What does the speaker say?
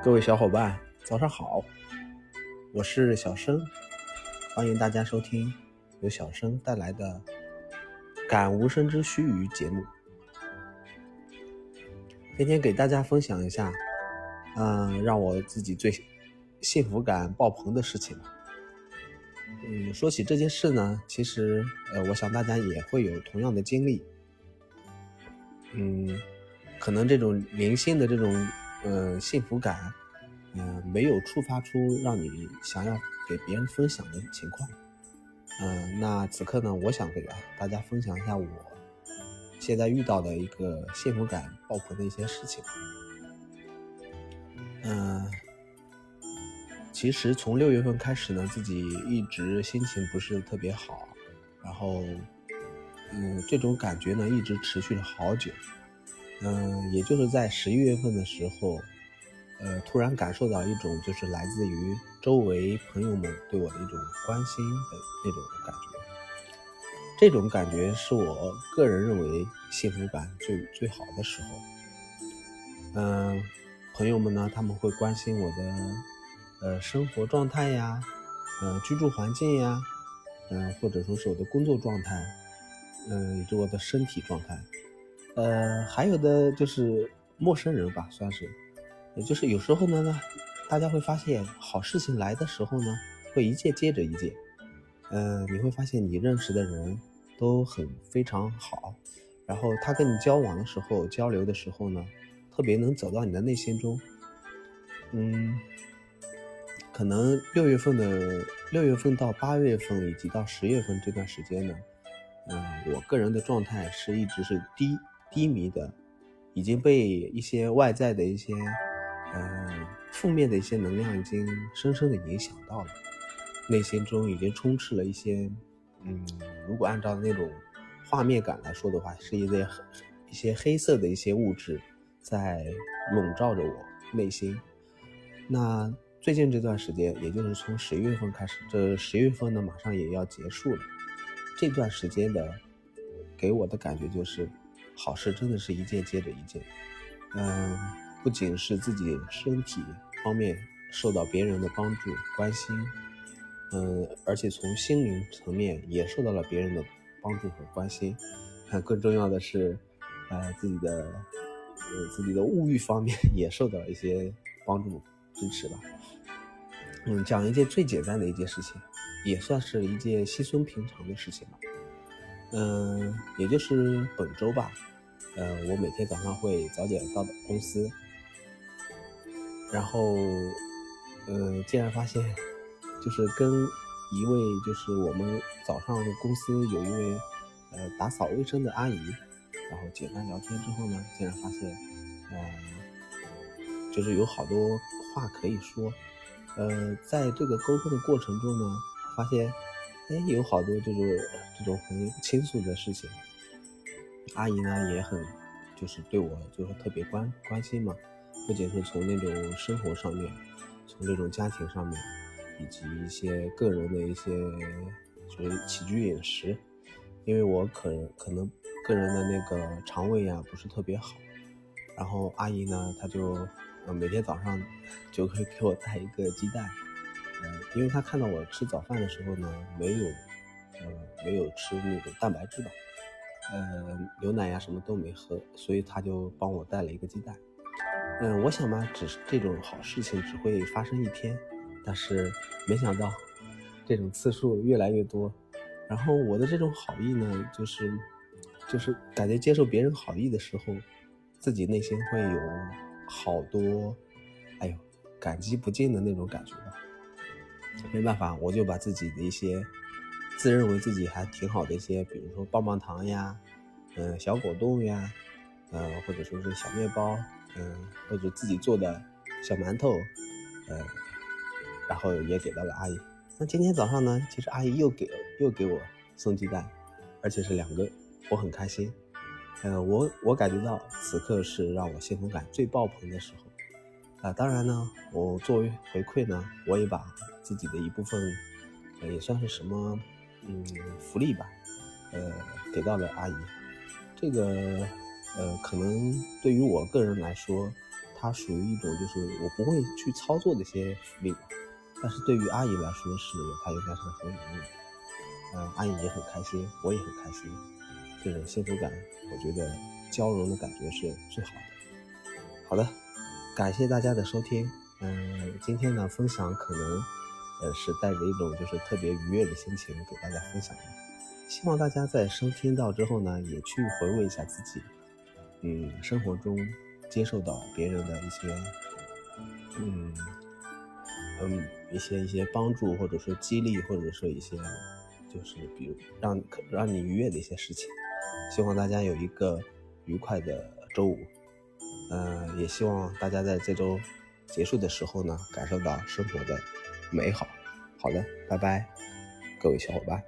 各位小伙伴，早上好，我是小生，欢迎大家收听由小生带来的《感无声之须臾》节目。今天给大家分享一下，嗯，让我自己最幸福感爆棚的事情。嗯，说起这件事呢，其实呃，我想大家也会有同样的经历。嗯，可能这种零星的这种。呃，幸福感，嗯，没有触发出让你想要给别人分享的情况，嗯，那此刻呢，我想给大家分享一下我现在遇到的一个幸福感爆棚的一些事情。嗯，其实从六月份开始呢，自己一直心情不是特别好，然后，嗯，这种感觉呢，一直持续了好久。嗯，也就是在十一月份的时候，呃，突然感受到一种就是来自于周围朋友们对我的一种关心的那种感觉。这种感觉是我个人认为幸福感最最好的时候。嗯，朋友们呢，他们会关心我的呃生活状态呀，呃居住环境呀，嗯，或者说是我的工作状态，嗯，以及我的身体状态。呃，还有的就是陌生人吧，算是，也就是有时候呢，大家会发现好事情来的时候呢，会一件接着一件，嗯，你会发现你认识的人都很非常好，然后他跟你交往的时候、交流的时候呢，特别能走到你的内心中，嗯，可能六月份的六月份到八月份以及到十月份这段时间呢，嗯，我个人的状态是一直是低。低迷的，已经被一些外在的一些，嗯，负面的一些能量已经深深的影响到了，内心中已经充斥了一些，嗯，如果按照那种画面感来说的话，是一些一些黑色的一些物质在笼罩着我内心。那最近这段时间，也就是从十一月份开始，这十月份呢马上也要结束了，这段时间的给我的感觉就是。好事真的是一件接着一件，嗯，不仅是自己身体方面受到别人的帮助关心，嗯，而且从心灵层面也受到了别人的帮助和关心，更重要的是，呃，自己的呃自己的物欲方面也受到了一些帮助支持吧。嗯，讲一件最简单的一件事情，也算是一件稀松平常的事情吧。嗯，也就是本周吧，呃，我每天早上会早点到公司，然后，呃，竟然发现，就是跟一位就是我们早上公司有一位呃打扫卫生的阿姨，然后简单聊天之后呢，竟然发现，呃，就是有好多话可以说，呃，在这个沟通的过程中呢，发现。哎，有好多就是这种很倾诉的事情，阿姨呢也很，就是对我就是特别关关心嘛，不仅是从那种生活上面，从这种家庭上面，以及一些个人的一些就是起居饮食，因为我可可能个人的那个肠胃呀不是特别好，然后阿姨呢她就每天早上 就会给我带一个鸡蛋。嗯，因为他看到我吃早饭的时候呢，没有，呃，没有吃那种蛋白质吧，呃，牛奶呀什么都没喝，所以他就帮我带了一个鸡蛋。嗯，我想嘛，只是这种好事情只会发生一天，但是没想到这种次数越来越多。然后我的这种好意呢，就是就是感觉接受别人好意的时候，自己内心会有好多，哎呦，感激不尽的那种感觉。没办法，我就把自己的一些自认为自己还挺好的一些，比如说棒棒糖呀，嗯，小果冻呀，嗯，或者说是小面包，嗯，或者自己做的小馒头，嗯，然后也给到了阿姨。那今天早上呢，其实阿姨又给又给我送鸡蛋，而且是两个，我很开心。嗯，我我感觉到此刻是让我幸福感最爆棚的时候。啊，当然呢，我作为回馈呢，我也把自己的一部分，也算是什么，嗯，福利吧，呃，给到了阿姨。这个，呃，可能对于我个人来说，它属于一种就是我不会去操作的一些福利，但是对于阿姨来说是她应该是很满意的，嗯，阿姨也很开心，我也很开心，这种幸福感，我觉得交融的感觉是最好的。好的，感谢大家的收听，嗯，今天呢分享可能呃是带着一种就是特别愉悦的心情给大家分享的，希望大家在收听到之后呢也去回味一下自己，嗯，生活中。接受到别人的一些，嗯嗯，一些一些帮助，或者说激励，或者说一些，就是比如让让你愉悦的一些事情。希望大家有一个愉快的周五，嗯，也希望大家在这周结束的时候呢，感受到生活的美好。好的，拜拜，各位小伙伴。